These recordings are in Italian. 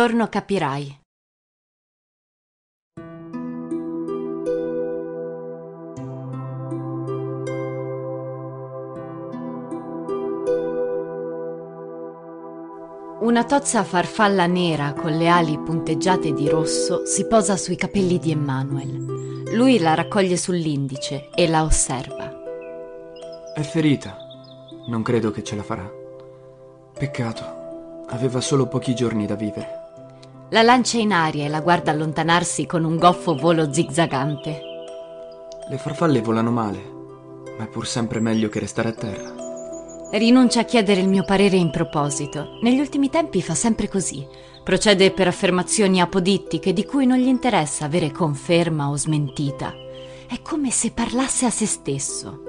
Giorno capirai. Una tozza farfalla nera con le ali punteggiate di rosso si posa sui capelli di Emmanuel. Lui la raccoglie sull'indice e la osserva. È ferita. Non credo che ce la farà. Peccato. Aveva solo pochi giorni da vivere. La lancia in aria e la guarda allontanarsi con un goffo volo zigzagante. Le farfalle volano male, ma è pur sempre meglio che restare a terra. Rinuncia a chiedere il mio parere in proposito. Negli ultimi tempi fa sempre così. Procede per affermazioni apodittiche di cui non gli interessa avere conferma o smentita. È come se parlasse a se stesso.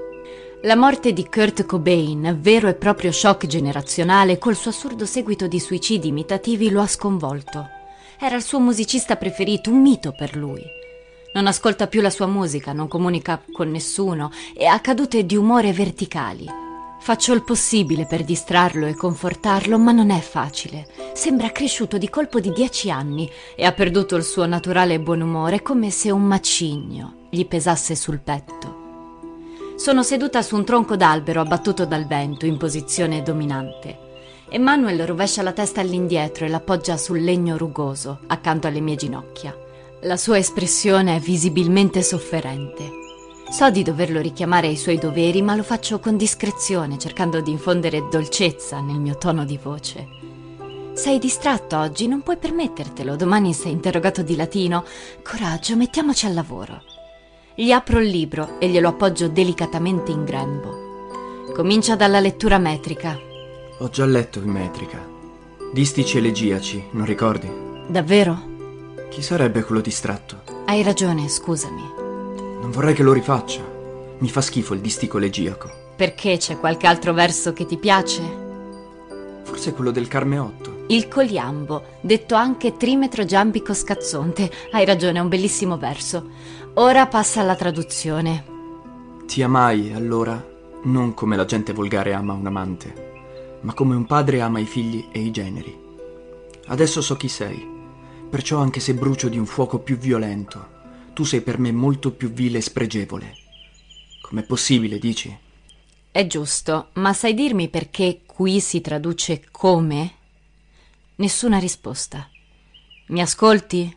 La morte di Kurt Cobain, vero e proprio shock generazionale, col suo assurdo seguito di suicidi imitativi, lo ha sconvolto. Era il suo musicista preferito, un mito per lui. Non ascolta più la sua musica, non comunica con nessuno e ha cadute di umore verticali. Faccio il possibile per distrarlo e confortarlo, ma non è facile. Sembra cresciuto di colpo di dieci anni e ha perduto il suo naturale buon umore come se un macigno gli pesasse sul petto. Sono seduta su un tronco d'albero abbattuto dal vento in posizione dominante. Emanuel rovescia la testa all'indietro e l'appoggia sul legno rugoso accanto alle mie ginocchia. La sua espressione è visibilmente sofferente. So di doverlo richiamare ai suoi doveri, ma lo faccio con discrezione, cercando di infondere dolcezza nel mio tono di voce. Sei distratto oggi, non puoi permettertelo. Domani sei interrogato di latino. Coraggio, mettiamoci al lavoro. Gli apro il libro e glielo appoggio delicatamente in grembo. Comincia dalla lettura metrica. Ho già letto in metrica. Distici elegiaci, non ricordi? Davvero? Chi sarebbe quello distratto? Hai ragione, scusami. Non vorrei che lo rifaccia. Mi fa schifo il distico elegiaco. Perché c'è qualche altro verso che ti piace? Forse quello del Carmeotto. Il coliambo, detto anche trimetro giambico scazzonte. Hai ragione, è un bellissimo verso. Ora passa alla traduzione. Ti amai, allora, non come la gente volgare ama un amante, ma come un padre ama i figli e i generi. Adesso so chi sei, perciò anche se brucio di un fuoco più violento, tu sei per me molto più vile e spregevole. Com'è possibile, dici? È giusto, ma sai dirmi perché qui si traduce come? Nessuna risposta. Mi ascolti?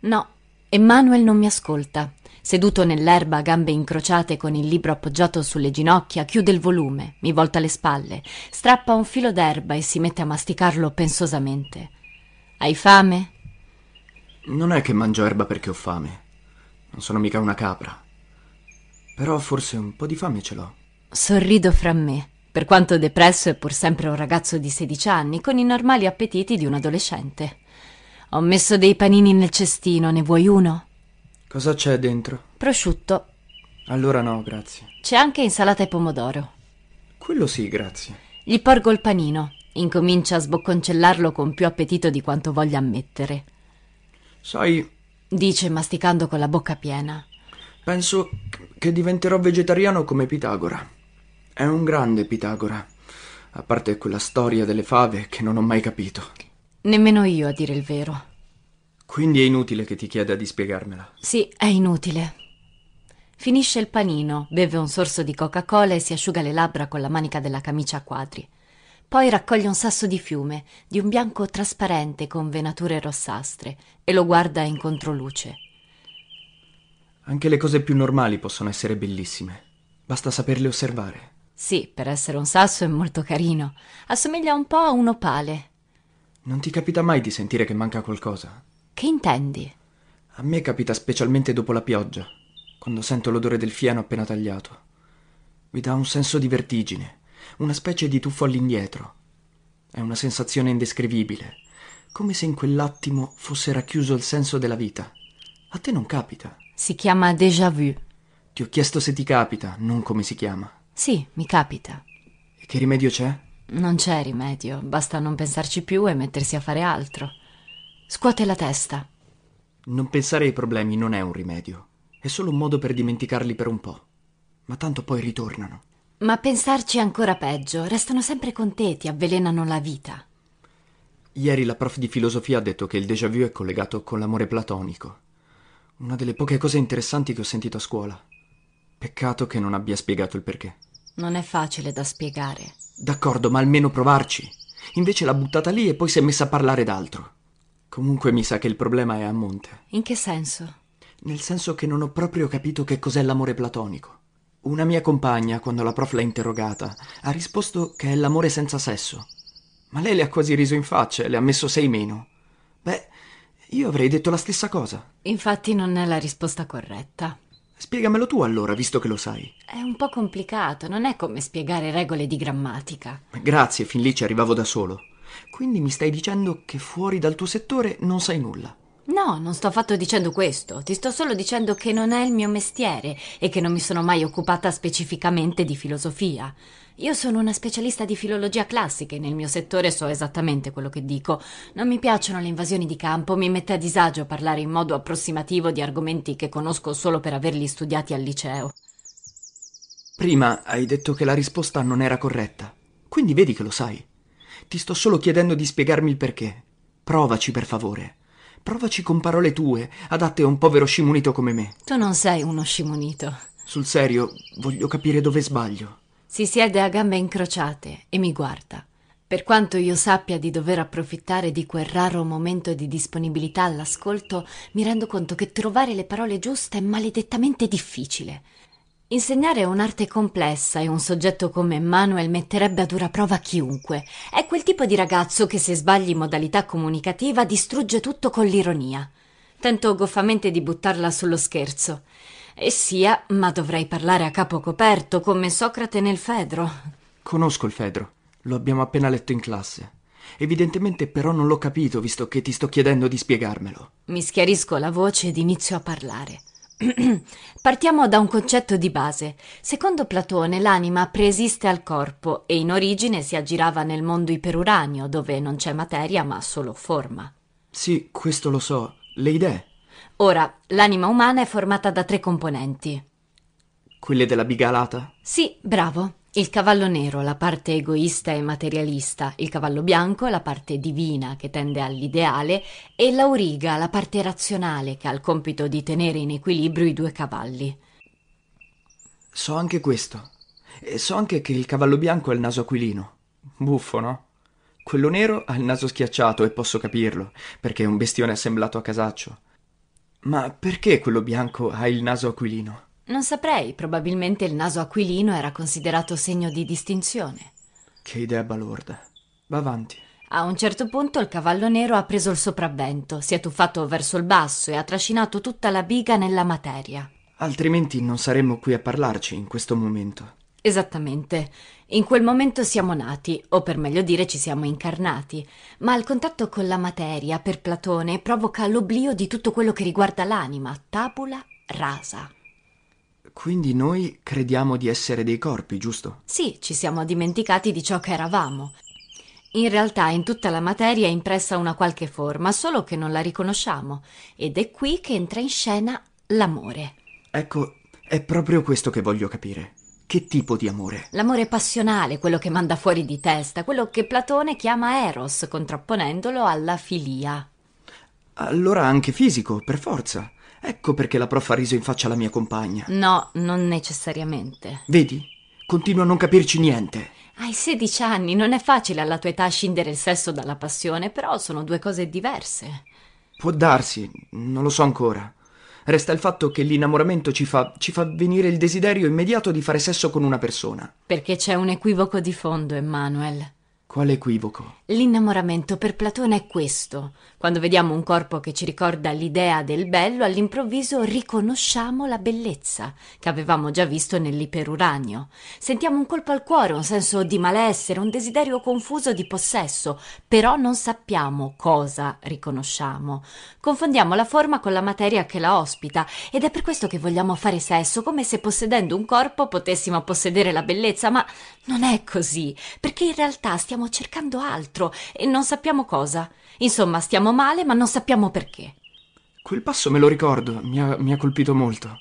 No, Emanuel non mi ascolta. Seduto nell'erba a gambe incrociate con il libro appoggiato sulle ginocchia, chiude il volume, mi volta le spalle, strappa un filo d'erba e si mette a masticarlo pensosamente. Hai fame? Non è che mangio erba perché ho fame. Non sono mica una capra. Però forse un po' di fame ce l'ho. Sorrido fra me. Per quanto depresso è pur sempre un ragazzo di 16 anni, con i normali appetiti di un adolescente. Ho messo dei panini nel cestino, ne vuoi uno? Cosa c'è dentro? Prosciutto. Allora no, grazie. C'è anche insalata e pomodoro. Quello sì, grazie. Gli porgo il panino. Incomincia a sbocconcellarlo con più appetito di quanto voglia ammettere. Sai, dice masticando con la bocca piena. Penso che diventerò vegetariano come Pitagora. È un grande Pitagora, a parte quella storia delle fave che non ho mai capito. Nemmeno io, a dire il vero. Quindi è inutile che ti chieda di spiegarmela. Sì, è inutile. Finisce il panino, beve un sorso di Coca-Cola e si asciuga le labbra con la manica della camicia a quadri. Poi raccoglie un sasso di fiume, di un bianco trasparente con venature rossastre, e lo guarda in controluce. Anche le cose più normali possono essere bellissime. Basta saperle osservare. Sì, per essere un sasso è molto carino. Assomiglia un po' a un opale. Non ti capita mai di sentire che manca qualcosa? Che intendi? A me capita specialmente dopo la pioggia, quando sento l'odore del fieno appena tagliato. Mi dà un senso di vertigine una specie di tuffo all'indietro. È una sensazione indescrivibile, come se in quell'attimo fosse racchiuso il senso della vita. A te non capita? Si chiama déjà vu. Ti ho chiesto se ti capita, non come si chiama. Sì, mi capita. E che rimedio c'è? Non c'è rimedio, basta non pensarci più e mettersi a fare altro. Scuote la testa. Non pensare ai problemi non è un rimedio, è solo un modo per dimenticarli per un po'. Ma tanto poi ritornano. Ma pensarci è ancora peggio, restano sempre con te, ti avvelenano la vita. Ieri la prof di filosofia ha detto che il déjà vu è collegato con l'amore platonico. Una delle poche cose interessanti che ho sentito a scuola. Peccato che non abbia spiegato il perché. Non è facile da spiegare. D'accordo, ma almeno provarci. Invece l'ha buttata lì e poi si è messa a parlare d'altro. Comunque mi sa che il problema è a monte. In che senso? Nel senso che non ho proprio capito che cos'è l'amore platonico. Una mia compagna, quando la prof l'ha interrogata, ha risposto che è l'amore senza sesso. Ma lei le ha quasi riso in faccia e le ha messo sei meno. Beh, io avrei detto la stessa cosa. Infatti non è la risposta corretta. Spiegamelo tu allora, visto che lo sai. È un po' complicato, non è come spiegare regole di grammatica. Grazie, fin lì ci arrivavo da solo. Quindi mi stai dicendo che fuori dal tuo settore non sai nulla. No, non sto affatto dicendo questo, ti sto solo dicendo che non è il mio mestiere e che non mi sono mai occupata specificamente di filosofia. Io sono una specialista di filologia classica e nel mio settore so esattamente quello che dico. Non mi piacciono le invasioni di campo, mi mette a disagio parlare in modo approssimativo di argomenti che conosco solo per averli studiati al liceo. Prima hai detto che la risposta non era corretta, quindi vedi che lo sai. Ti sto solo chiedendo di spiegarmi il perché. Provaci, per favore. Provaci con parole tue, adatte a un povero scimunito come me. Tu non sei uno scimunito. Sul serio, voglio capire dove sbaglio. Si siede a gambe incrociate e mi guarda. Per quanto io sappia di dover approfittare di quel raro momento di disponibilità all'ascolto, mi rendo conto che trovare le parole giuste è maledettamente difficile. Insegnare è un'arte complessa e un soggetto come Manuel metterebbe a dura prova chiunque. È quel tipo di ragazzo che se sbagli modalità comunicativa distrugge tutto con l'ironia. Tento goffamente di buttarla sullo scherzo. E sia, ma dovrei parlare a capo coperto come Socrate nel Fedro. Conosco il Fedro, lo abbiamo appena letto in classe. Evidentemente però non l'ho capito visto che ti sto chiedendo di spiegarmelo. Mi schiarisco la voce ed inizio a parlare. Partiamo da un concetto di base. Secondo Platone l'anima preesiste al corpo e in origine si aggirava nel mondo iperuranio, dove non c'è materia ma solo forma. Sì, questo lo so. Le idee. Ora, l'anima umana è formata da tre componenti. Quelle della bigalata? Sì, bravo. Il cavallo nero, la parte egoista e materialista, il cavallo bianco, la parte divina che tende all'ideale, e l'auriga, la parte razionale che ha il compito di tenere in equilibrio i due cavalli. So anche questo. E so anche che il cavallo bianco ha il naso aquilino. Buffo, no? Quello nero ha il naso schiacciato e posso capirlo, perché è un bestione assemblato a casaccio. Ma perché quello bianco ha il naso aquilino? Non saprei, probabilmente il naso aquilino era considerato segno di distinzione. Che idea balorda. Va avanti. A un certo punto il cavallo nero ha preso il sopravvento, si è tuffato verso il basso e ha trascinato tutta la biga nella materia. Altrimenti non saremmo qui a parlarci in questo momento. Esattamente. In quel momento siamo nati, o per meglio dire ci siamo incarnati, ma il contatto con la materia, per Platone, provoca l'oblio di tutto quello che riguarda l'anima, tabula rasa. Quindi noi crediamo di essere dei corpi, giusto? Sì, ci siamo dimenticati di ciò che eravamo. In realtà in tutta la materia è impressa una qualche forma, solo che non la riconosciamo. Ed è qui che entra in scena l'amore. Ecco, è proprio questo che voglio capire. Che tipo di amore? L'amore passionale, quello che manda fuori di testa, quello che Platone chiama Eros, contrapponendolo alla filia. Allora anche fisico, per forza. Ecco perché la prof ha riso in faccia alla mia compagna. No, non necessariamente. Vedi? Continuo a non capirci niente. Hai 16 anni, non è facile alla tua età scindere il sesso dalla passione, però sono due cose diverse. Può darsi, non lo so ancora. Resta il fatto che l'innamoramento ci fa, ci fa venire il desiderio immediato di fare sesso con una persona. Perché c'è un equivoco di fondo, Emanuel. Quale equivoco? L'innamoramento per Platone è questo. Quando vediamo un corpo che ci ricorda l'idea del bello, all'improvviso riconosciamo la bellezza che avevamo già visto nell'iperuranio. Sentiamo un colpo al cuore, un senso di malessere, un desiderio confuso di possesso, però non sappiamo cosa riconosciamo. Confondiamo la forma con la materia che la ospita ed è per questo che vogliamo fare sesso, come se possedendo un corpo potessimo possedere la bellezza, ma non è così, perché in realtà stiamo cercando altro e non sappiamo cosa. Insomma, stiamo male, ma non sappiamo perché. Quel passo me lo ricordo, mi ha, mi ha colpito molto.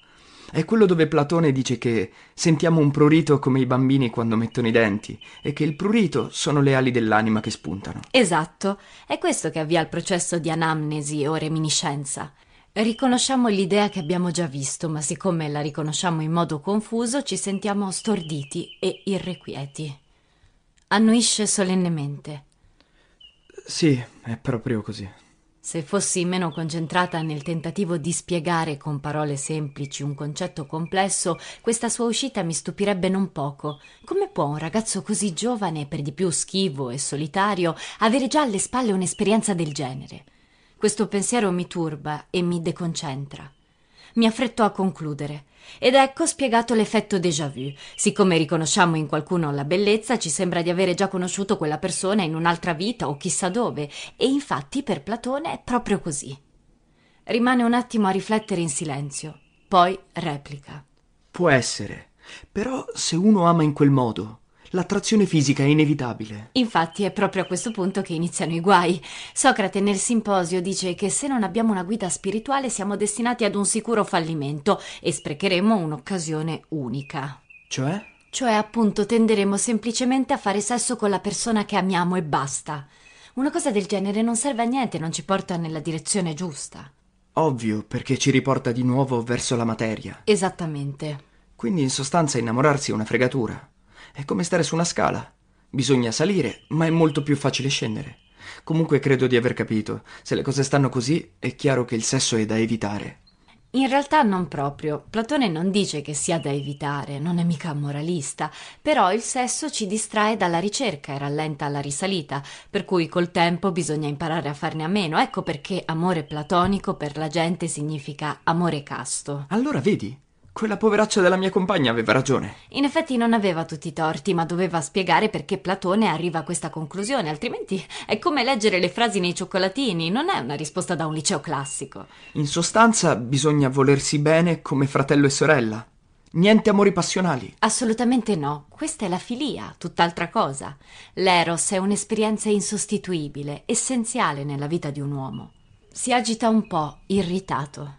È quello dove Platone dice che sentiamo un prurito come i bambini quando mettono i denti e che il prurito sono le ali dell'anima che spuntano. Esatto, è questo che avvia il processo di anamnesi o reminiscenza. Riconosciamo l'idea che abbiamo già visto, ma siccome la riconosciamo in modo confuso, ci sentiamo storditi e irrequieti. Annuisce solennemente. Sì, è proprio così. Se fossi meno concentrata nel tentativo di spiegare con parole semplici un concetto complesso, questa sua uscita mi stupirebbe non poco. Come può un ragazzo così giovane, per di più schivo e solitario, avere già alle spalle un'esperienza del genere? Questo pensiero mi turba e mi deconcentra. Mi affretto a concludere. Ed ecco spiegato l'effetto déjà vu. Siccome riconosciamo in qualcuno la bellezza, ci sembra di avere già conosciuto quella persona in un'altra vita o chissà dove, e infatti per Platone è proprio così. Rimane un attimo a riflettere in silenzio, poi replica. Può essere, però se uno ama in quel modo, L'attrazione fisica è inevitabile. Infatti è proprio a questo punto che iniziano i guai. Socrate nel simposio dice che se non abbiamo una guida spirituale siamo destinati ad un sicuro fallimento e sprecheremo un'occasione unica. Cioè? Cioè appunto tenderemo semplicemente a fare sesso con la persona che amiamo e basta. Una cosa del genere non serve a niente, non ci porta nella direzione giusta. Ovvio, perché ci riporta di nuovo verso la materia. Esattamente. Quindi in sostanza innamorarsi è una fregatura. È come stare su una scala. Bisogna salire, ma è molto più facile scendere. Comunque credo di aver capito. Se le cose stanno così, è chiaro che il sesso è da evitare. In realtà non proprio. Platone non dice che sia da evitare, non è mica moralista, però il sesso ci distrae dalla ricerca e rallenta la risalita, per cui col tempo bisogna imparare a farne a meno. Ecco perché amore platonico per la gente significa amore casto. Allora vedi, quella poveraccia della mia compagna aveva ragione. In effetti non aveva tutti i torti, ma doveva spiegare perché Platone arriva a questa conclusione, altrimenti è come leggere le frasi nei cioccolatini, non è una risposta da un liceo classico. In sostanza bisogna volersi bene come fratello e sorella. Niente amori passionali. Assolutamente no, questa è la filia, tutt'altra cosa. L'eros è un'esperienza insostituibile, essenziale nella vita di un uomo. Si agita un po', irritato.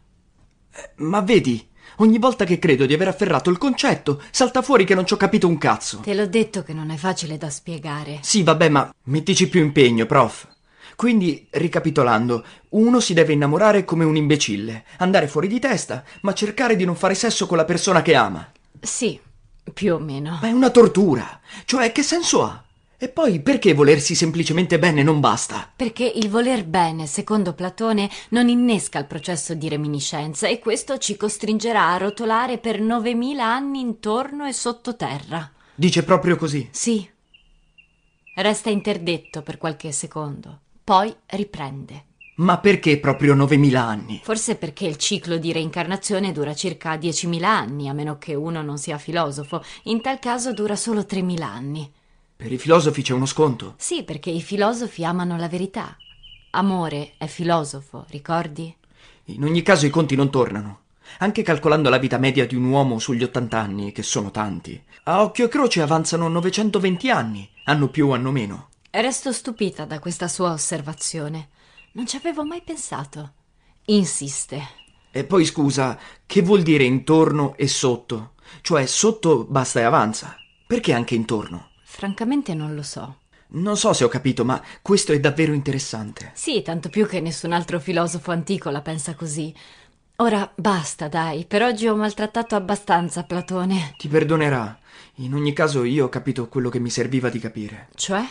Eh, ma vedi, Ogni volta che credo di aver afferrato il concetto, salta fuori che non ci ho capito un cazzo. Te l'ho detto che non è facile da spiegare. Sì, vabbè, ma mettici più impegno, prof. Quindi, ricapitolando, uno si deve innamorare come un imbecille, andare fuori di testa, ma cercare di non fare sesso con la persona che ama. Sì, più o meno. Ma è una tortura. Cioè, che senso ha? E poi perché volersi semplicemente bene non basta? Perché il voler bene, secondo Platone, non innesca il processo di reminiscenza e questo ci costringerà a rotolare per 9000 anni intorno e sottoterra. Dice proprio così? Sì. Resta interdetto per qualche secondo, poi riprende. Ma perché proprio 9000 anni? Forse perché il ciclo di reincarnazione dura circa 10.000 anni, a meno che uno non sia filosofo. In tal caso dura solo 3.000 anni. Per i filosofi c'è uno sconto. Sì, perché i filosofi amano la verità. Amore è filosofo, ricordi? In ogni caso i conti non tornano. Anche calcolando la vita media di un uomo sugli 80 anni, che sono tanti, a occhio e croce avanzano 920 anni, hanno più o hanno meno. Resto stupita da questa sua osservazione. Non ci avevo mai pensato. Insiste. E poi scusa, che vuol dire intorno e sotto? Cioè sotto basta e avanza. Perché anche intorno? Francamente non lo so. Non so se ho capito, ma questo è davvero interessante. Sì, tanto più che nessun altro filosofo antico la pensa così. Ora basta, dai, per oggi ho maltrattato abbastanza Platone. Ti perdonerà. In ogni caso io ho capito quello che mi serviva di capire. Cioè?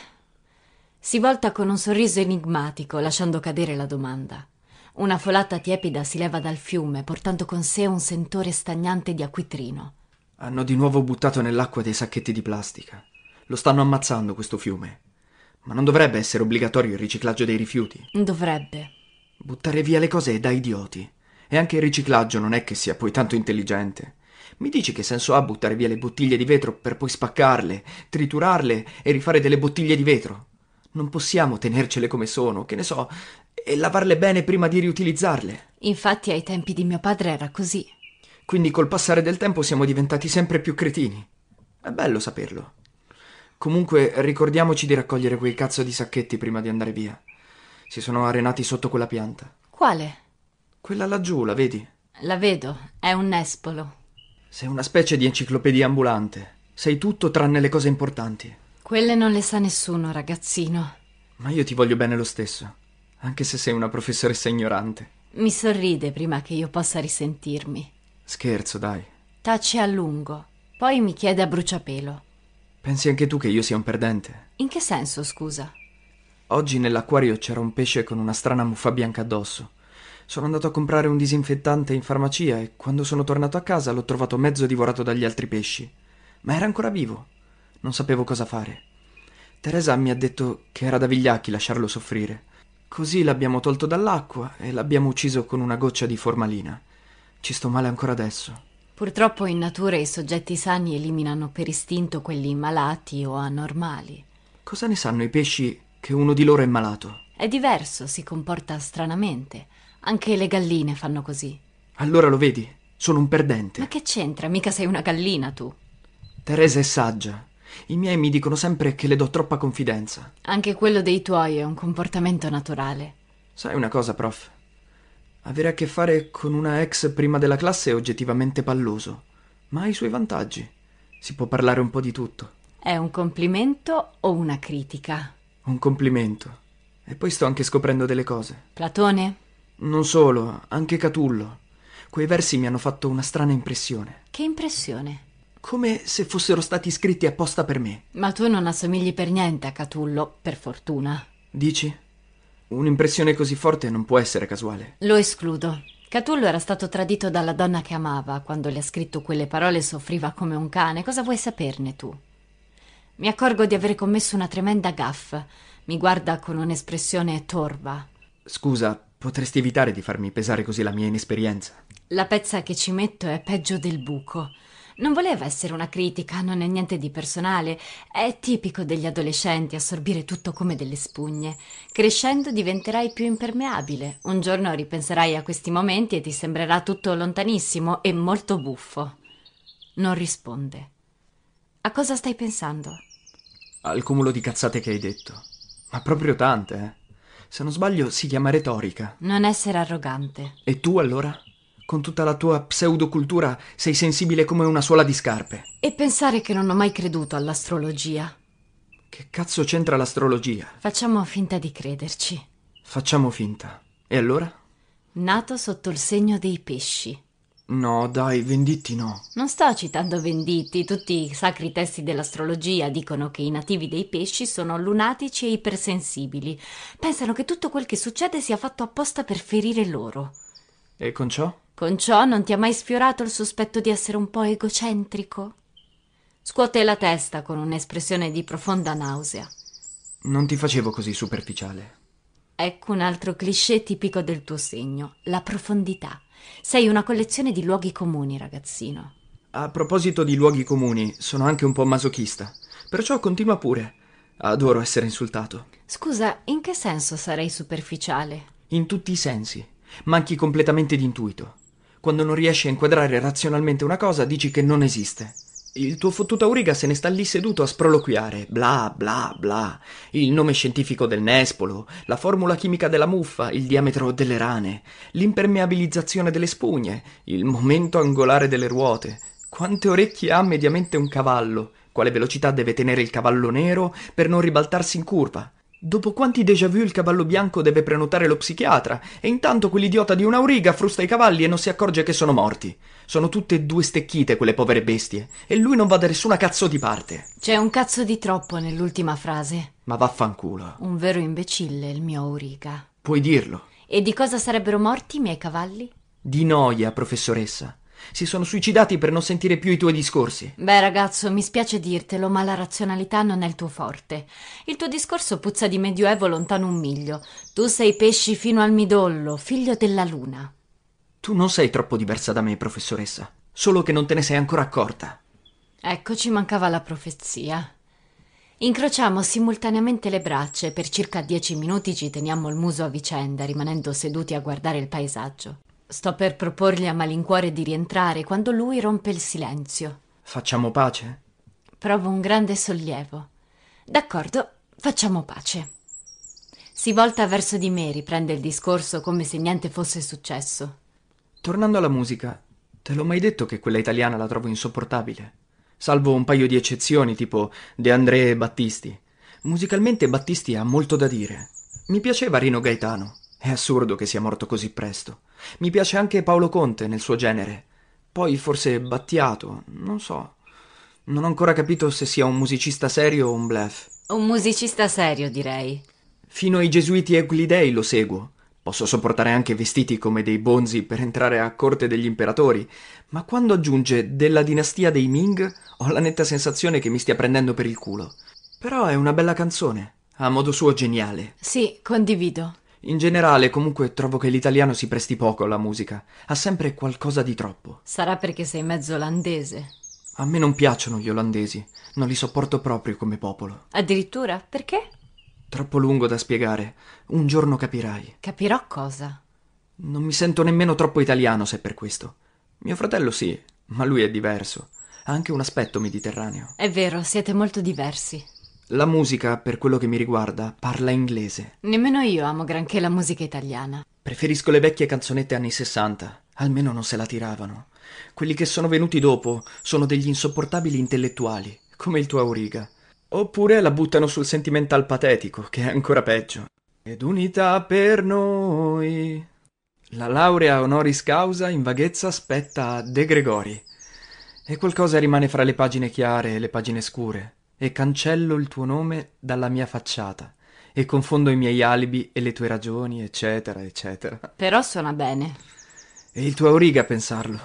Si volta con un sorriso enigmatico, lasciando cadere la domanda. Una folata tiepida si leva dal fiume, portando con sé un sentore stagnante di acquitrino. Hanno di nuovo buttato nell'acqua dei sacchetti di plastica. Lo stanno ammazzando questo fiume. Ma non dovrebbe essere obbligatorio il riciclaggio dei rifiuti? Dovrebbe. Buttare via le cose è da idioti. E anche il riciclaggio non è che sia poi tanto intelligente. Mi dici che senso ha buttare via le bottiglie di vetro per poi spaccarle, triturarle e rifare delle bottiglie di vetro? Non possiamo tenercele come sono, che ne so, e lavarle bene prima di riutilizzarle. Infatti ai tempi di mio padre era così. Quindi col passare del tempo siamo diventati sempre più cretini. È bello saperlo. Comunque ricordiamoci di raccogliere quei cazzo di sacchetti prima di andare via. Si sono arenati sotto quella pianta. Quale? Quella laggiù, la vedi? La vedo, è un nespolo. Sei una specie di enciclopedia ambulante. Sei tutto tranne le cose importanti. Quelle non le sa nessuno, ragazzino. Ma io ti voglio bene lo stesso, anche se sei una professoressa ignorante. Mi sorride prima che io possa risentirmi. Scherzo, dai. Tace a lungo, poi mi chiede a bruciapelo. Pensi anche tu che io sia un perdente? In che senso, scusa? Oggi nell'acquario c'era un pesce con una strana muffa bianca addosso. Sono andato a comprare un disinfettante in farmacia e quando sono tornato a casa l'ho trovato mezzo divorato dagli altri pesci. Ma era ancora vivo. Non sapevo cosa fare. Teresa mi ha detto che era da vigliacchi lasciarlo soffrire. Così l'abbiamo tolto dall'acqua e l'abbiamo ucciso con una goccia di formalina. Ci sto male ancora adesso. Purtroppo in natura i soggetti sani eliminano per istinto quelli malati o anormali. Cosa ne sanno i pesci che uno di loro è malato? È diverso, si comporta stranamente. Anche le galline fanno così. Allora lo vedi? Sono un perdente. Ma che c'entra? Mica sei una gallina tu. Teresa è saggia. I miei mi dicono sempre che le do troppa confidenza. Anche quello dei tuoi è un comportamento naturale. Sai una cosa, prof? Avere a che fare con una ex prima della classe è oggettivamente palloso, ma ha i suoi vantaggi. Si può parlare un po' di tutto. È un complimento o una critica? Un complimento. E poi sto anche scoprendo delle cose. Platone? Non solo, anche Catullo. Quei versi mi hanno fatto una strana impressione. Che impressione? Come se fossero stati scritti apposta per me. Ma tu non assomigli per niente a Catullo, per fortuna. Dici? Un'impressione così forte non può essere casuale. Lo escludo. Catullo era stato tradito dalla donna che amava. Quando le ha scritto quelle parole soffriva come un cane. Cosa vuoi saperne tu? Mi accorgo di aver commesso una tremenda gaffa. Mi guarda con un'espressione torva. Scusa, potresti evitare di farmi pesare così la mia inesperienza? La pezza che ci metto è peggio del buco. Non voleva essere una critica, non è niente di personale. È tipico degli adolescenti assorbire tutto come delle spugne. Crescendo diventerai più impermeabile. Un giorno ripenserai a questi momenti e ti sembrerà tutto lontanissimo e molto buffo. Non risponde. A cosa stai pensando? Al cumulo di cazzate che hai detto. Ma proprio tante, eh? Se non sbaglio si chiama retorica. Non essere arrogante. E tu allora? Con tutta la tua pseudocultura sei sensibile come una suola di scarpe. E pensare che non ho mai creduto all'astrologia. Che cazzo c'entra l'astrologia? Facciamo finta di crederci. Facciamo finta. E allora? Nato sotto il segno dei pesci. No, dai, Venditti no. Non sto citando Venditti, tutti i sacri testi dell'astrologia dicono che i nativi dei pesci sono lunatici e ipersensibili. Pensano che tutto quel che succede sia fatto apposta per ferire loro. E con ciò? Con ciò non ti ha mai sfiorato il sospetto di essere un po' egocentrico? Scuote la testa con un'espressione di profonda nausea. Non ti facevo così superficiale. Ecco un altro cliché tipico del tuo segno, la profondità. Sei una collezione di luoghi comuni, ragazzino. A proposito di luoghi comuni, sono anche un po' masochista. Perciò continua pure. Adoro essere insultato. Scusa, in che senso sarei superficiale? In tutti i sensi. Manchi completamente di intuito. Quando non riesci a inquadrare razionalmente una cosa, dici che non esiste. Il tuo fottuto Auriga se ne sta lì seduto a sproloquiare, bla bla bla. Il nome scientifico del nespolo, la formula chimica della muffa, il diametro delle rane, l'impermeabilizzazione delle spugne, il momento angolare delle ruote. Quante orecchie ha mediamente un cavallo? Quale velocità deve tenere il cavallo nero per non ribaltarsi in curva? Dopo quanti déjà vu il cavallo bianco deve prenotare lo psichiatra e intanto quell'idiota di un'auriga frusta i cavalli e non si accorge che sono morti. Sono tutte due stecchite quelle povere bestie e lui non va da nessuna cazzo di parte. C'è un cazzo di troppo nell'ultima frase. Ma vaffanculo. Un vero imbecille il mio auriga. Puoi dirlo. E di cosa sarebbero morti i miei cavalli? Di noia, professoressa. Si sono suicidati per non sentire più i tuoi discorsi. Beh, ragazzo, mi spiace dirtelo, ma la razionalità non è il tuo forte. Il tuo discorso puzza di medioevo lontano un miglio. Tu sei pesci fino al midollo, figlio della luna. Tu non sei troppo diversa da me, professoressa. Solo che non te ne sei ancora accorta. Ecco, ci mancava la profezia. Incrociamo simultaneamente le braccia e per circa dieci minuti ci teniamo il muso a vicenda, rimanendo seduti a guardare il paesaggio. Sto per proporgli a malincuore di rientrare quando lui rompe il silenzio. Facciamo pace? Provo un grande sollievo. D'accordo, facciamo pace. Si volta verso di me, riprende il discorso come se niente fosse successo. Tornando alla musica, Te l'ho mai detto che quella italiana la trovo insopportabile? Salvo un paio di eccezioni, tipo De André e Battisti. Musicalmente Battisti ha molto da dire. Mi piaceva Rino Gaetano. È assurdo che sia morto così presto. Mi piace anche Paolo Conte nel suo genere. Poi forse Battiato, non so. Non ho ancora capito se sia un musicista serio o un bluff. Un musicista serio, direi. Fino ai Gesuiti Euclidei lo seguo. Posso sopportare anche vestiti come dei bonzi per entrare a corte degli imperatori, ma quando aggiunge della dinastia dei Ming ho la netta sensazione che mi stia prendendo per il culo. Però è una bella canzone, a modo suo geniale. Sì, condivido. In generale, comunque, trovo che l'italiano si presti poco alla musica. Ha sempre qualcosa di troppo. Sarà perché sei mezzo olandese. A me non piacciono gli olandesi. Non li sopporto proprio come popolo. Addirittura? Perché? Troppo lungo da spiegare. Un giorno capirai. Capirò cosa. Non mi sento nemmeno troppo italiano se è per questo. Mio fratello sì, ma lui è diverso. Ha anche un aspetto mediterraneo. È vero, siete molto diversi. La musica, per quello che mi riguarda, parla inglese. Nemmeno io amo granché la musica italiana. Preferisco le vecchie canzonette anni 60. Almeno non se la tiravano. Quelli che sono venuti dopo sono degli insopportabili intellettuali, come il tuo Auriga. Oppure la buttano sul sentimental patetico, che è ancora peggio. Ed unità per noi. La laurea honoris causa in vaghezza spetta a De Gregori. E qualcosa rimane fra le pagine chiare e le pagine scure. E cancello il tuo nome dalla mia facciata. E confondo i miei alibi e le tue ragioni, eccetera, eccetera. Però suona bene. E il tuo Auriga a pensarlo.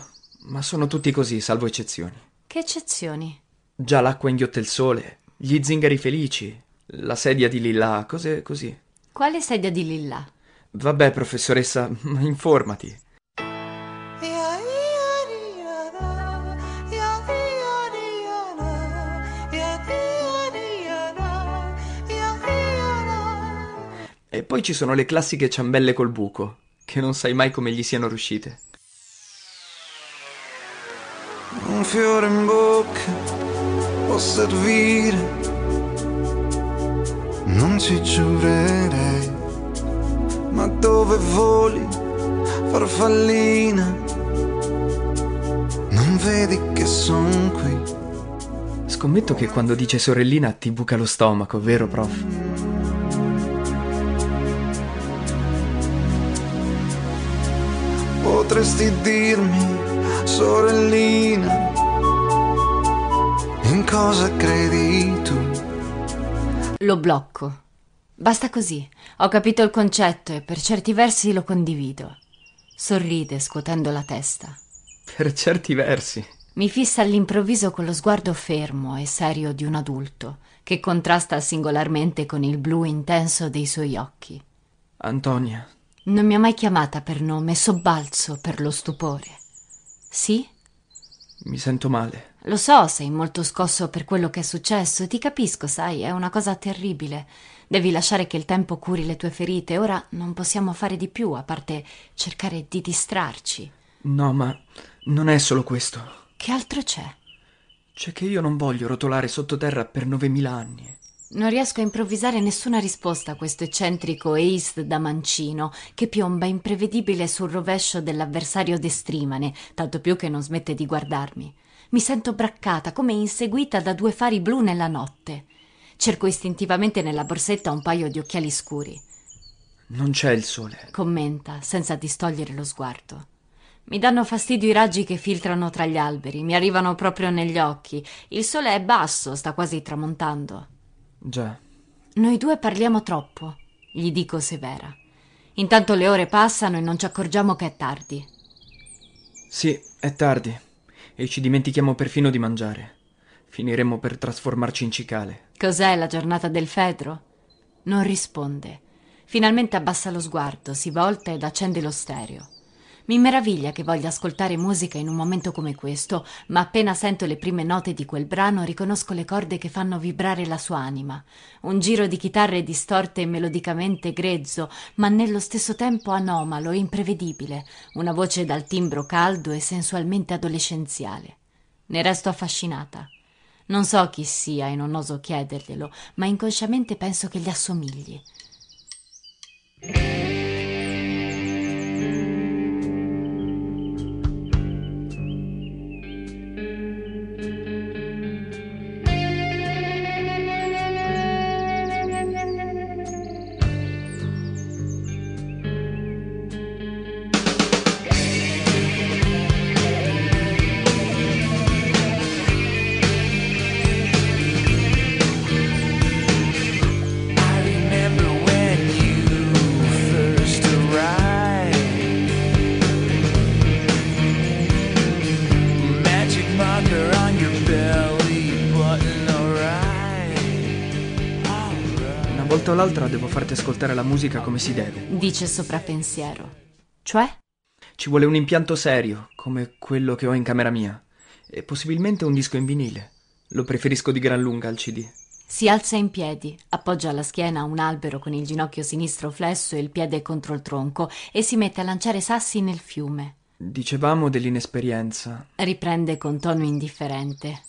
Ma sono tutti così, salvo eccezioni. Che eccezioni? Già l'acqua inghiotta il sole, gli zingari felici, la sedia di Lilla, cose così. Quale sedia di Lilla? Vabbè, professoressa, informati. E poi ci sono le classiche ciambelle col buco, che non sai mai come gli siano riuscite. Un fiore in bocca può servire, non ci giurerei, ma dove voli, farfallina, non vedi che son qui. Scommetto che quando dice sorellina ti buca lo stomaco, vero prof? Potresti dirmi, sorellina, in cosa credi tu? Lo blocco. Basta così. Ho capito il concetto e per certi versi lo condivido. Sorride scuotendo la testa. Per certi versi. Mi fissa all'improvviso con lo sguardo fermo e serio di un adulto, che contrasta singolarmente con il blu intenso dei suoi occhi. Antonia. Non mi ha mai chiamata per nome, sobbalzo per lo stupore. Sì? Mi sento male. Lo so, sei molto scosso per quello che è successo, ti capisco, sai, è una cosa terribile. Devi lasciare che il tempo curi le tue ferite, ora non possiamo fare di più, a parte cercare di distrarci. No, ma non è solo questo. Che altro c'è? C'è che io non voglio rotolare sottoterra per novemila anni. Non riesco a improvvisare nessuna risposta a questo eccentrico ace da mancino che piomba imprevedibile sul rovescio dell'avversario destrimane, tanto più che non smette di guardarmi. Mi sento braccata, come inseguita da due fari blu nella notte. Cerco istintivamente nella borsetta un paio di occhiali scuri. Non c'è il sole. Commenta, senza distogliere lo sguardo. Mi danno fastidio i raggi che filtrano tra gli alberi, mi arrivano proprio negli occhi. Il sole è basso, sta quasi tramontando. Già. Noi due parliamo troppo, gli dico severa. Intanto le ore passano e non ci accorgiamo che è tardi. Sì, è tardi e ci dimentichiamo perfino di mangiare. Finiremo per trasformarci in cicale. Cos'è la giornata del Fedro? Non risponde. Finalmente abbassa lo sguardo, si volta ed accende lo stereo. Mi meraviglia che voglia ascoltare musica in un momento come questo, ma appena sento le prime note di quel brano riconosco le corde che fanno vibrare la sua anima. Un giro di chitarre distorte e melodicamente grezzo, ma nello stesso tempo anomalo e imprevedibile, una voce dal timbro caldo e sensualmente adolescenziale. Ne resto affascinata. Non so chi sia e non oso chiederglielo, ma inconsciamente penso che gli assomigli. O l'altra devo farti ascoltare la musica come si deve. Dice soprapensiero. Cioè? Ci vuole un impianto serio, come quello che ho in camera mia. E possibilmente un disco in vinile. Lo preferisco di gran lunga al CD. Si alza in piedi, appoggia alla schiena un albero con il ginocchio sinistro flesso e il piede contro il tronco e si mette a lanciare sassi nel fiume. Dicevamo dell'inesperienza. Riprende con tono indifferente.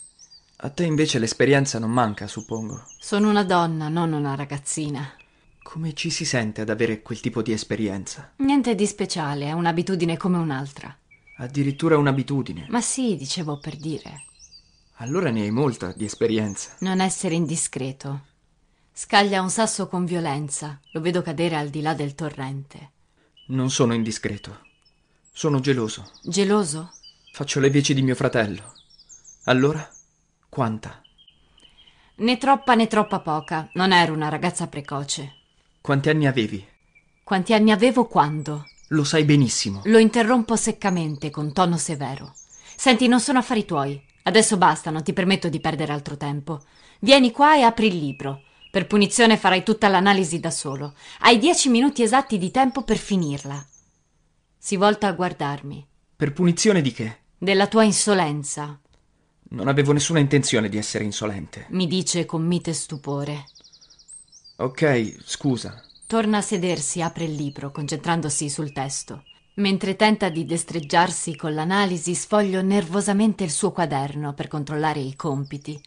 A te invece l'esperienza non manca, suppongo. Sono una donna, non una ragazzina. Come ci si sente ad avere quel tipo di esperienza? Niente di speciale, è un'abitudine come un'altra. Addirittura un'abitudine. Ma sì, dicevo per dire. Allora ne hai molta di esperienza. Non essere indiscreto. Scaglia un sasso con violenza. Lo vedo cadere al di là del torrente. Non sono indiscreto. Sono geloso. Geloso? Faccio le veci di mio fratello. Allora, quanta? Né troppa né troppa poca. Non ero una ragazza precoce. Quanti anni avevi? Quanti anni avevo quando? Lo sai benissimo. Lo interrompo seccamente, con tono severo. Senti, non sono affari tuoi. Adesso basta, non ti permetto di perdere altro tempo. Vieni qua e apri il libro. Per punizione farai tutta l'analisi da solo. Hai dieci minuti esatti di tempo per finirla. Si volta a guardarmi. Per punizione di che? Della tua insolenza. Non avevo nessuna intenzione di essere insolente. Mi dice con mite stupore. Ok, scusa. Torna a sedersi, apre il libro, concentrandosi sul testo. Mentre tenta di destreggiarsi con l'analisi, sfoglio nervosamente il suo quaderno per controllare i compiti.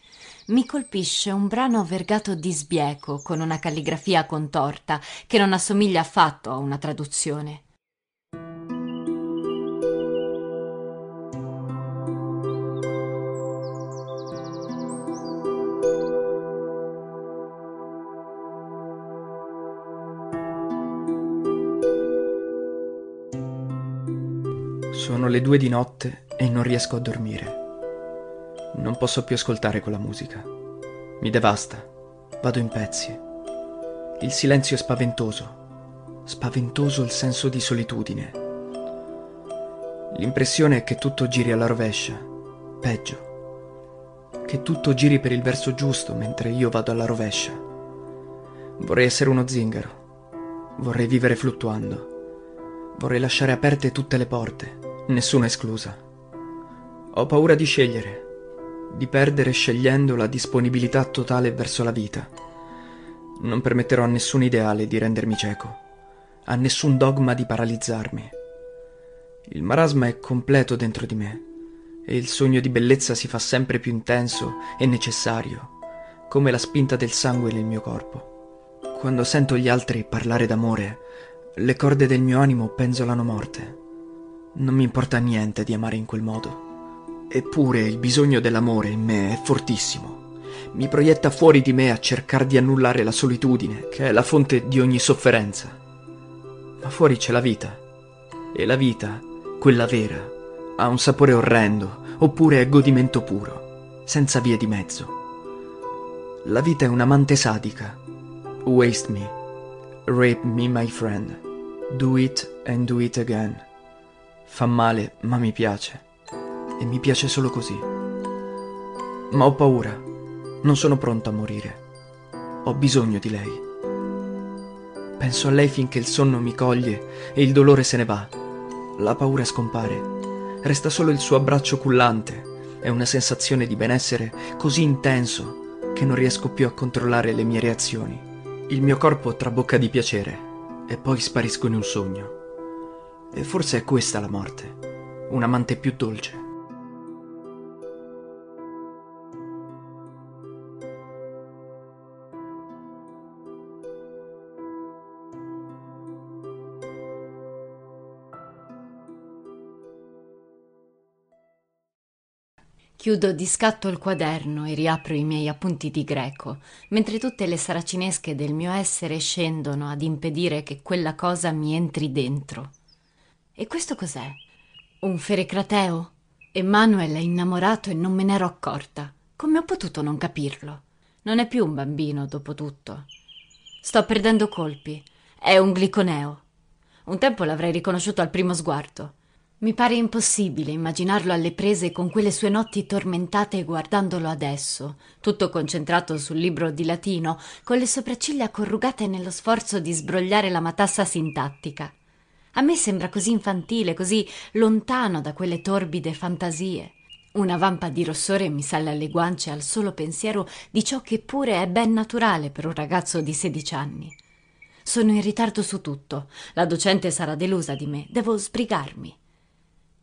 Mi colpisce un brano vergato di sbieco, con una calligrafia contorta, che non assomiglia affatto a una traduzione. Sono le due di notte e non riesco a dormire. Non posso più ascoltare quella musica. Mi devasta. Vado in pezzi. Il silenzio è spaventoso. Spaventoso il senso di solitudine. L'impressione è che tutto giri alla rovescia. Peggio. Che tutto giri per il verso giusto mentre io vado alla rovescia. Vorrei essere uno zingaro. Vorrei vivere fluttuando. Vorrei lasciare aperte tutte le porte nessuna esclusa. Ho paura di scegliere, di perdere scegliendo la disponibilità totale verso la vita. Non permetterò a nessun ideale di rendermi cieco, a nessun dogma di paralizzarmi. Il marasma è completo dentro di me e il sogno di bellezza si fa sempre più intenso e necessario, come la spinta del sangue nel mio corpo. Quando sento gli altri parlare d'amore, le corde del mio animo penzolano morte. Non mi importa niente di amare in quel modo. Eppure il bisogno dell'amore in me è fortissimo. Mi proietta fuori di me a cercare di annullare la solitudine, che è la fonte di ogni sofferenza. Ma fuori c'è la vita. E la vita, quella vera, ha un sapore orrendo, oppure è godimento puro, senza vie di mezzo. La vita è un'amante sadica. Waste me. Rape me, my friend. Do it and do it again. Fa male, ma mi piace. E mi piace solo così. Ma ho paura. Non sono pronto a morire. Ho bisogno di lei. Penso a lei finché il sonno mi coglie e il dolore se ne va. La paura scompare. Resta solo il suo abbraccio cullante e una sensazione di benessere così intenso che non riesco più a controllare le mie reazioni. Il mio corpo trabocca di piacere e poi sparisco in un sogno. E forse è questa la morte, un amante più dolce. Chiudo di scatto il quaderno e riapro i miei appunti di greco, mentre tutte le saracinesche del mio essere scendono ad impedire che quella cosa mi entri dentro. E questo cos'è? Un ferecrateo? Emanuel è innamorato e non me n'ero accorta. Come ho potuto non capirlo? Non è più un bambino, dopo tutto. Sto perdendo colpi. È un gliconeo. Un tempo l'avrei riconosciuto al primo sguardo. Mi pare impossibile immaginarlo alle prese con quelle sue notti tormentate guardandolo adesso, tutto concentrato sul libro di latino, con le sopracciglia corrugate nello sforzo di sbrogliare la matassa sintattica. A me sembra così infantile, così lontano da quelle torbide fantasie. Una vampa di rossore mi sale alle guance al solo pensiero di ciò che pure è ben naturale per un ragazzo di sedici anni. Sono in ritardo su tutto. La docente sarà delusa di me. Devo sbrigarmi.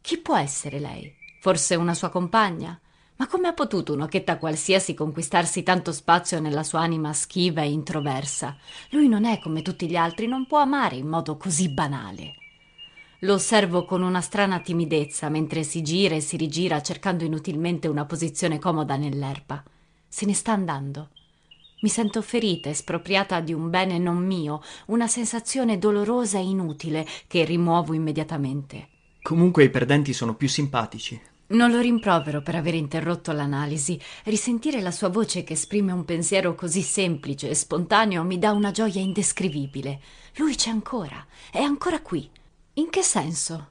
Chi può essere lei? Forse una sua compagna? Ma come ha potuto un'occhetta qualsiasi conquistarsi tanto spazio nella sua anima schiva e introversa? Lui non è come tutti gli altri, non può amare in modo così banale. Lo osservo con una strana timidezza mentre si gira e si rigira cercando inutilmente una posizione comoda nell'erba. Se ne sta andando. Mi sento ferita, espropriata di un bene non mio, una sensazione dolorosa e inutile che rimuovo immediatamente. Comunque i perdenti sono più simpatici. Non lo rimprovero per aver interrotto l'analisi. Risentire la sua voce che esprime un pensiero così semplice e spontaneo mi dà una gioia indescrivibile. Lui c'è ancora, è ancora qui. In che senso?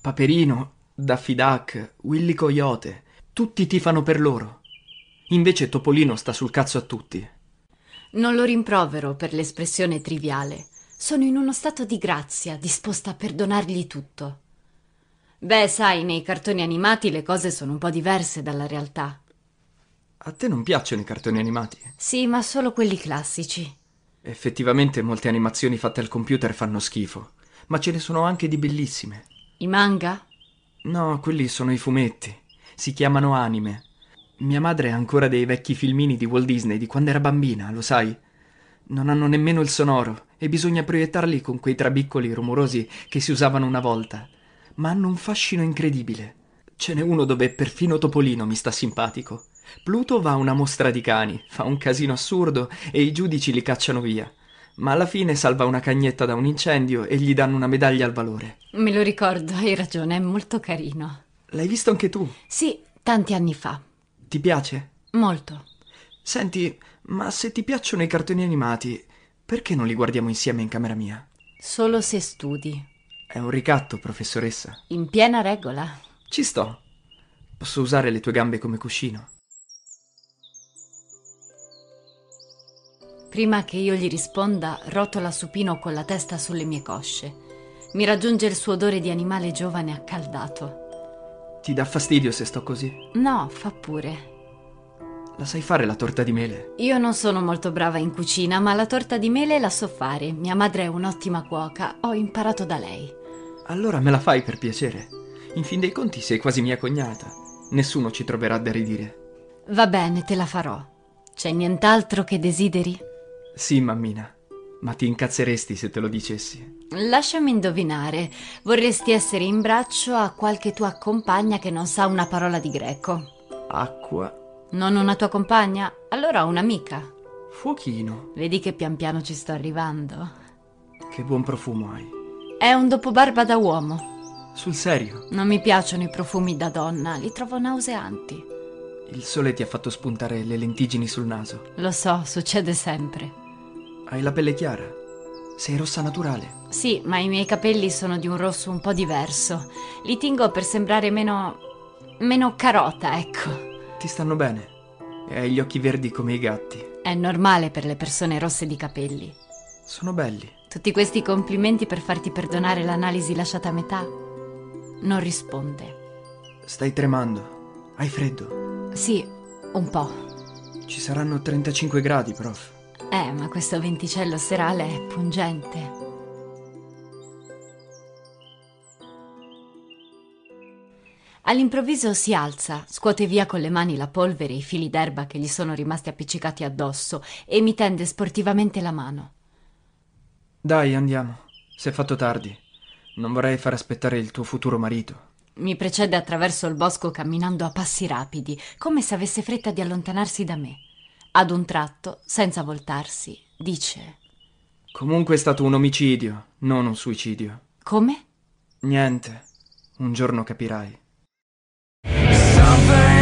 Paperino, Daffy Duck, Willy Coyote, tutti tifano per loro. Invece Topolino sta sul cazzo a tutti. Non lo rimprovero per l'espressione triviale. Sono in uno stato di grazia, disposta a perdonargli tutto. Beh, sai, nei cartoni animati le cose sono un po' diverse dalla realtà. A te non piacciono i cartoni animati? Sì, ma solo quelli classici. Effettivamente molte animazioni fatte al computer fanno schifo, ma ce ne sono anche di bellissime. I manga? No, quelli sono i fumetti. Si chiamano anime. Mia madre ha ancora dei vecchi filmini di Walt Disney di quando era bambina, lo sai? Non hanno nemmeno il sonoro e bisogna proiettarli con quei trabiccoli rumorosi che si usavano una volta ma hanno un fascino incredibile. Ce n'è uno dove perfino Topolino mi sta simpatico. Pluto va a una mostra di cani, fa un casino assurdo e i giudici li cacciano via. Ma alla fine salva una cagnetta da un incendio e gli danno una medaglia al valore. Me lo ricordo, hai ragione, è molto carino. L'hai visto anche tu? Sì, tanti anni fa. Ti piace? Molto. Senti, ma se ti piacciono i cartoni animati, perché non li guardiamo insieme in camera mia? Solo se studi. È un ricatto, professoressa. In piena regola. Ci sto. Posso usare le tue gambe come cuscino. Prima che io gli risponda, rotola supino con la testa sulle mie cosce. Mi raggiunge il suo odore di animale giovane accaldato. Ti dà fastidio se sto così? No, fa pure. La sai fare la torta di mele? Io non sono molto brava in cucina, ma la torta di mele la so fare. Mia madre è un'ottima cuoca, ho imparato da lei. Allora me la fai per piacere. In fin dei conti sei quasi mia cognata. Nessuno ci troverà da ridire. Va bene, te la farò. C'è nient'altro che desideri? Sì, mammina. Ma ti incazzeresti se te lo dicessi. Lasciami indovinare. Vorresti essere in braccio a qualche tua compagna che non sa una parola di greco. Acqua. Non una tua compagna? Allora un'amica. Fuochino. Vedi che pian piano ci sto arrivando. Che buon profumo hai. È un dopobarba da uomo. Sul serio? Non mi piacciono i profumi da donna, li trovo nauseanti. Il sole ti ha fatto spuntare le lentiggini sul naso. Lo so, succede sempre. Hai la pelle chiara. Sei rossa naturale. Sì, ma i miei capelli sono di un rosso un po' diverso. Li tingo per sembrare meno. meno carota, ecco. Ti stanno bene. E hai gli occhi verdi come i gatti. È normale per le persone rosse di capelli. Sono belli. Tutti questi complimenti per farti perdonare l'analisi lasciata a metà? Non risponde. Stai tremando. Hai freddo? Sì, un po'. Ci saranno 35 gradi, prof. Eh, ma questo venticello serale è pungente. All'improvviso si alza, scuote via con le mani la polvere e i fili d'erba che gli sono rimasti appiccicati addosso e mi tende sportivamente la mano. Dai, andiamo. Si è fatto tardi. Non vorrei far aspettare il tuo futuro marito. Mi precede attraverso il bosco camminando a passi rapidi, come se avesse fretta di allontanarsi da me. Ad un tratto, senza voltarsi, dice: Comunque è stato un omicidio, non un suicidio. Come? Niente. Un giorno capirai. Something.